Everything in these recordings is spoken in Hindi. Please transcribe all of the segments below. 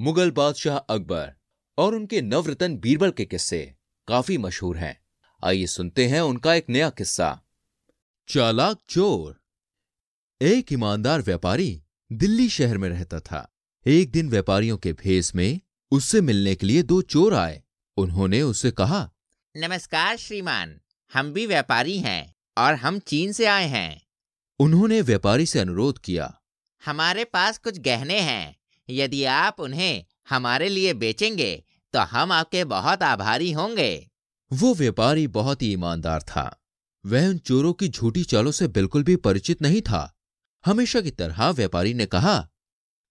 Mughal बादशाह अकबर और उनके नवरतन बीरबल के किस्से काफ़ी मशहूर हैं। आइए सुनते हैं उनका एक नया किस्सा। चालाक चोर। एक ईमानदार व्यापारी दिल्ली शहर में रहता था। एक दिन व्यापारियों के भेस में उससे मिलने के लिए दो चोर आए। उन्होंने उससे कहा नमस्कार श्रीमान हम भी व्यापारी हैं और हम चीन से आए हैं। उन्होंने व्यापारी से अनुरोध किया। हमारे पास कुछ गहने हैं। यदि आप उन्हें हमारे लिए बेचेंगे तो हम आपके बहुत आभारी होंगे। वो व्यापारी बहुत ही ईमानदार था। वह उन चोरों की झूठी चालों से बिल्कुल भी परिचित नहीं था। हमेशा की तरह व्यापारी ने कहा,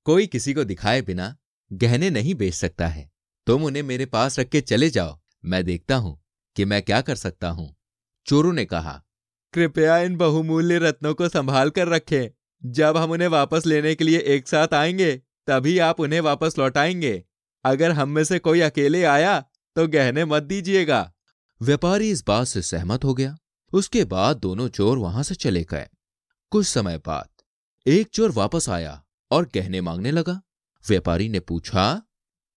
कोई किसी को दिखाए बिना गहने नहीं बेच सकता है। तुम उन्हें मेरे पास रख के चले जाओ। मैं देखता हूँ कि मैं क्या कर सकता हूँ। चोरों ने कहा, कृपया इन बहुमूल्य रत्नों को संभाल कर रखें। जब हम उन्हें वापस लेने के लिए एक साथ आएँगे तभी आप उन्हें वापस लौटाएँगे। अगर हम में से कोई अकेले आया तो गहने मत दीजिएगा। व्यापारी इस बात से सहमत हो गया। उसके बाद दोनों चोर वहाँ से चले गए। कुछ समय बाद एक चोर वापस आया और गहने मांगने लगा। व्यापारी ने पूछा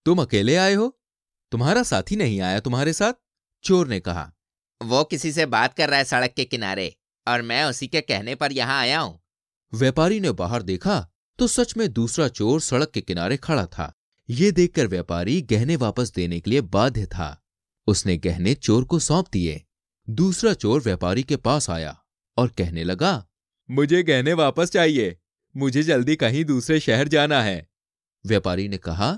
तुम अकेले आए हो? तुम्हारा साथी नहीं आया तुम्हारे साथ? चोर ने कहा वो किसी से बात कर रहा है सड़क के किनारे और मैं उसी के कहने पर यहाँ आया हूँ। व्यापारी ने बाहर देखा तो सच में दूसरा चोर सड़क के किनारे खड़ा था। ये देखकर व्यापारी गहने वापस देने के लिए बाध्य था। उसने गहने चोर को सौंप दिए। दूसरा चोर व्यापारी के पास आया और कहने लगा मुझे गहने वापस चाहिए। मुझे जल्दी कहीं दूसरे शहर जाना है। व्यापारी ने कहा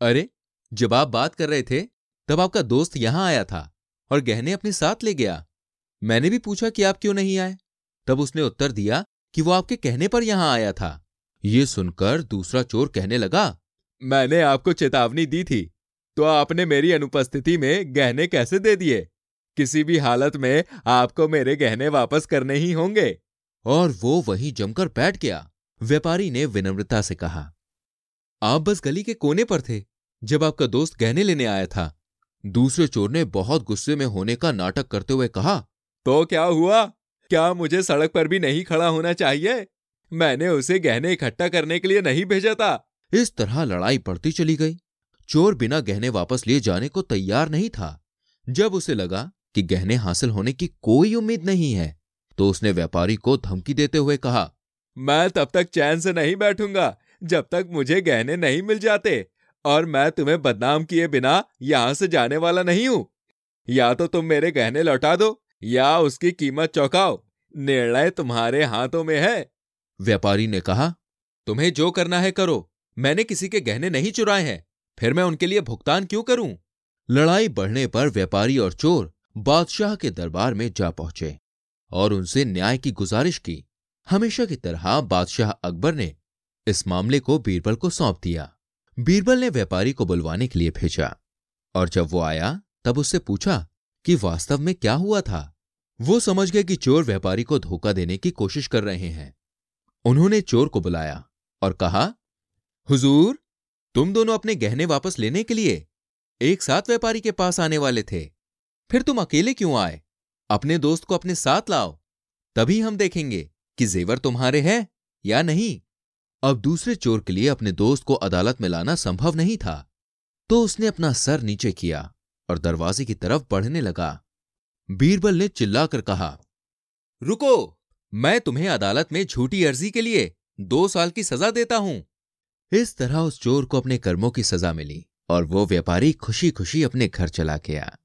अरे जब आप बात कर रहे थे तब आपका दोस्त यहाँ आया था और गहने अपने साथ ले गया। मैंने भी पूछा कि आप क्यों नहीं आए? तब उसने उत्तर दिया कि वो आपके कहने पर यहाँ आया था। ये सुनकर दूसरा चोर कहने लगा, मैंने आपको चेतावनी दी थी तो आपने मेरी अनुपस्थिति में गहने कैसे दे दिए? किसी भी हालत में आपको मेरे गहने वापस करने ही होंगे। और वो वहीं जमकर बैठ गया। व्यापारी ने विनम्रता से कहा, आप बस गली के कोने पर थे जब आपका दोस्त गहने लेने आया था। दूसरे चोर ने बहुत गुस्से में होने का नाटक करते हुए कहा तो क्या हुआ? क्या मुझे सड़क पर भी नहीं खड़ा होना चाहिए? मैंने उसे गहने इकट्ठा करने के लिए नहीं भेजा था। इस तरह लड़ाई बढ़ती चली गई। चोर बिना गहने वापस लिए जाने को तैयार नहीं था। जब उसे लगा कि गहने हासिल होने की कोई उम्मीद नहीं है तो उसने व्यापारी को धमकी देते हुए कहा मैं तब तक चैन से नहीं बैठूँगा जब तक मुझे गहने नहीं मिल जाते और मैं तुम्हें बदनाम किए बिना यहाँ से जाने वाला नहीं हूँ। या तो तुम मेरे गहने लौटा दो या उसकी कीमत चौकाओ। निर्णय तुम्हारे हाथों में है। व्यापारी ने कहा, तुम्हें जो करना है करो। मैंने किसी के गहने नहीं चुराए हैं। फिर मैं उनके लिए भुगतान क्यों करूँ? लड़ाई बढ़ने पर व्यापारी और चोर बादशाह के दरबार में जा पहुँचे और उनसे न्याय की गुजारिश की। हमेशा की तरह बादशाह अकबर ने इस मामले को बीरबल को सौंप दिया। बीरबल ने व्यापारी को बुलवाने के लिए भेजा और जब वो आया, तब उससे पूछा कि वास्तव में क्या हुआ था? वो समझ गए कि चोर व्यापारी को धोखा देने की कोशिश कर रहे हैं। उन्होंने चोर को बुलाया और कहा, हुजूर, तुम दोनों अपने गहने वापस लेने के लिए एक साथ व्यापारी के पास आने वाले थे। फिर तुम अकेले क्यों आए? अपने दोस्त को अपने साथ लाओ, तभी हम देखेंगे कि जेवर तुम्हारे हैं या नहीं। अब दूसरे चोर के लिए अपने दोस्त को अदालत में लाना संभव नहीं था तो उसने अपना सर नीचे किया और दरवाजे की तरफ़ बढ़ने लगा। बीरबल ने चिल्लाकर कहा, रुको मैं तुम्हें अदालत में झूठी अर्जी के लिए दो साल की सजा देता हूँ। इस तरह उस चोर को अपने कर्मों की सजा मिली और वो व्यापारी खुशी खुशी अपने घर चला गया।